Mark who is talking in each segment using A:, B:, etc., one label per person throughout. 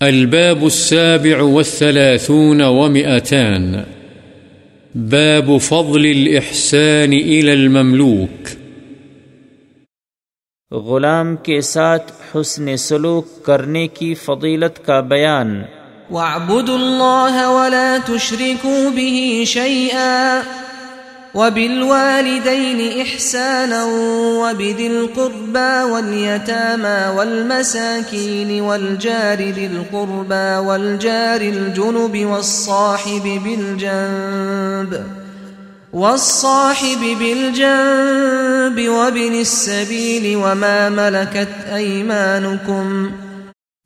A: الباب السابع والثلاثون ومئتان. باب فضل الإحسان إلى المملوك.
B: غلام کے ساتھ حسن سلوک کرنے کی فضیلت کا بیان۔
C: واعبدوا الله ولا تشركوا به شيئا وبالوالدين إحسانا وبذي القربى واليتامى والمساكين والجار ذي القربى والجار الجنب والصاحب بالجنب والصاحب بالجنب وابن السبيل وما ملكت أيمانكم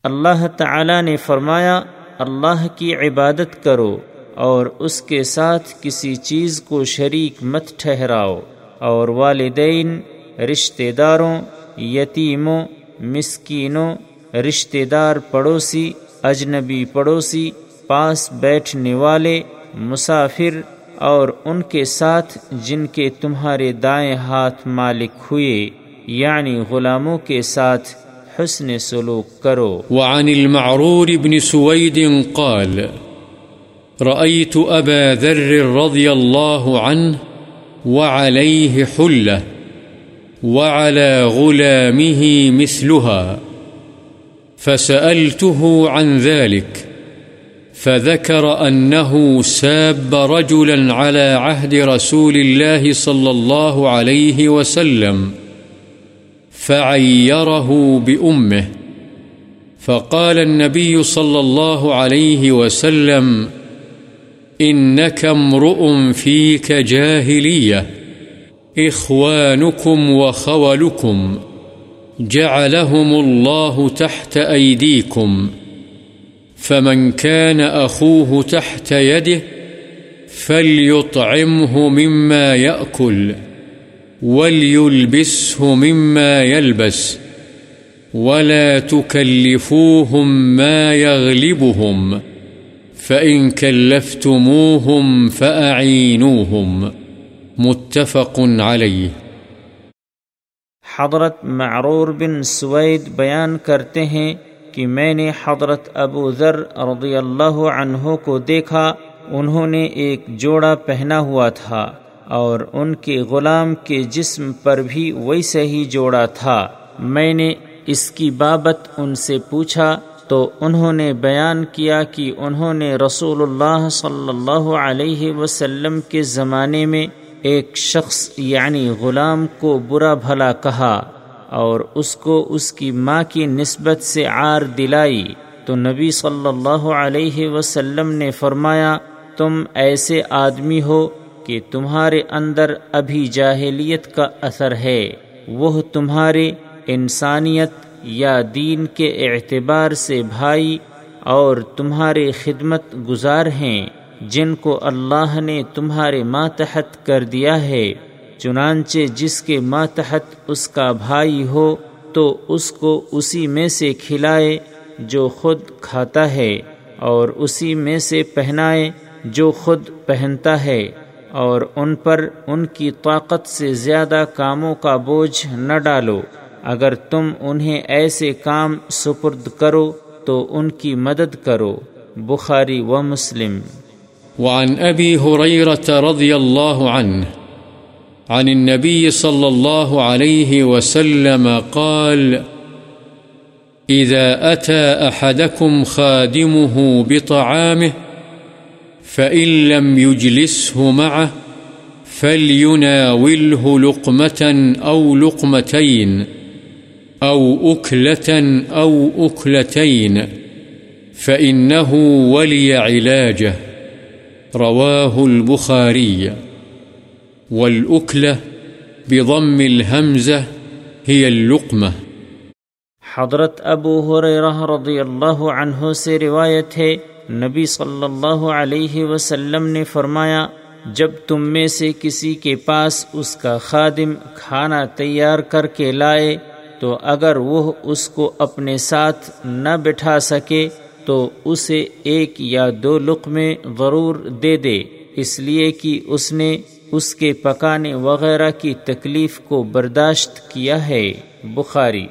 B: اللہ تعالی نے فرمایا، اللہ کی عبادت کرو۔ اور اس کے ساتھ کسی چیز کو شریک مت ٹھہراؤ، اور والدین رشتہ داروں یتیموں، مسکینوں رشتہ دار پڑوسی، اجنبی پڑوسی، پاس بیٹھنے والے، مسافر، اور ان کے ساتھ جن کے تمہارے دائیں ہاتھ مالک ہوئے یعنی غلاموں کے ساتھ حسن سلوک کرو۔
A: وعن المعرور بن سويد قال رأيت أبا ذر رضي الله عنه وعليه حلة وعلى غلامه مثلها، فسألته عن ذلك، فذكر أنه ساب رجلا على عهد رسول الله صلى الله عليه وسلم، فعيره بأمه، فقال النبي صلى الله عليه وسلم إنك امرؤ فيك جاهلية. إخوانكم وخولكم جعلهم الله تحت أيديكم. فمن كان أخوه تحت يده فليطعمه مما يأكل وليلبسه مما يلبس ولا تكلفوهم ما يغلبهم. فإن كلفتموهم فأعينوهم متفق عليه
B: حضرت معرور بن سوید بیان کرتے ہیں کہ میں نے حضرت ابو ذر رضی اللہ عنہ کو دیکھا، انہوں نے ایک جوڑا پہنا ہوا تھا اور ان کے غلام کے جسم پر بھی ویسے ہی جوڑا تھا۔ میں نے اس کی بابت ان سے پوچھا تو انہوں نے بیان کیا کہ انہوں نے رسول اللہ صلی اللہ علیہ وسلم کے زمانے میں ایک شخص یعنی غلام کو برا بھلا کہا اور اس کو اس کی ماں کی نسبت سے عار دلائی۔ تو نبی صلی اللہ علیہ وسلم نے فرمایا، تم ایسے آدمی ہو کہ تمہارے اندر ابھی جاہلیت کا اثر ہے۔ وہ تمہارے انسانیت یا دین کے اعتبار سے بھائی اور تمہارے خدمت گزار ہیں، جن کو اللہ نے تمہارے ماتحت کر دیا ہے۔ چنانچہ جس کے ماتحت اس کا بھائی ہو، تو اس کو اسی میں سے کھلائے جو خود کھاتا ہے، اور اسی میں سے پہنائے جو خود پہنتا ہے۔ اور ان پر ان کی طاقت سے زیادہ کاموں کا بوجھ نہ ڈالو۔ اگر تم انہیں ایسے کام سپرد کرو تو ان کی مدد کرو۔ بخاری و مسلم۔
A: وعن ابی حریرت رضی اللہ عنہ، عن النبي صلى الله عليه وسلم قال إذا أتى أحدكم خادمه بطعامه، فإن لم يجلسه معه فليناوله لقمة أو لقمتين أو أكلة أو أكلتين فإنه ولي علاجه، رواه البخاري. والأكلة بضم الهمزة هي اللقمة.
B: حضرت ابو حریرہ رضی اللہ عنہ سے روایت ہے، نبی صلی اللہ علیہ وسلم نے فرمایا، جب تم میں سے کسی کے پاس اس کا خادم کھانا تیار کر کے لائے تو اگر وہ اس کو اپنے ساتھ نہ بٹھا سکے تو اسے ایک یا دو لقمے ضرور دے دے۔ اس لیے کہ اس نے اس کے پکانے وغیرہ کی تکلیف کو برداشت کیا ہے۔ بخاری۔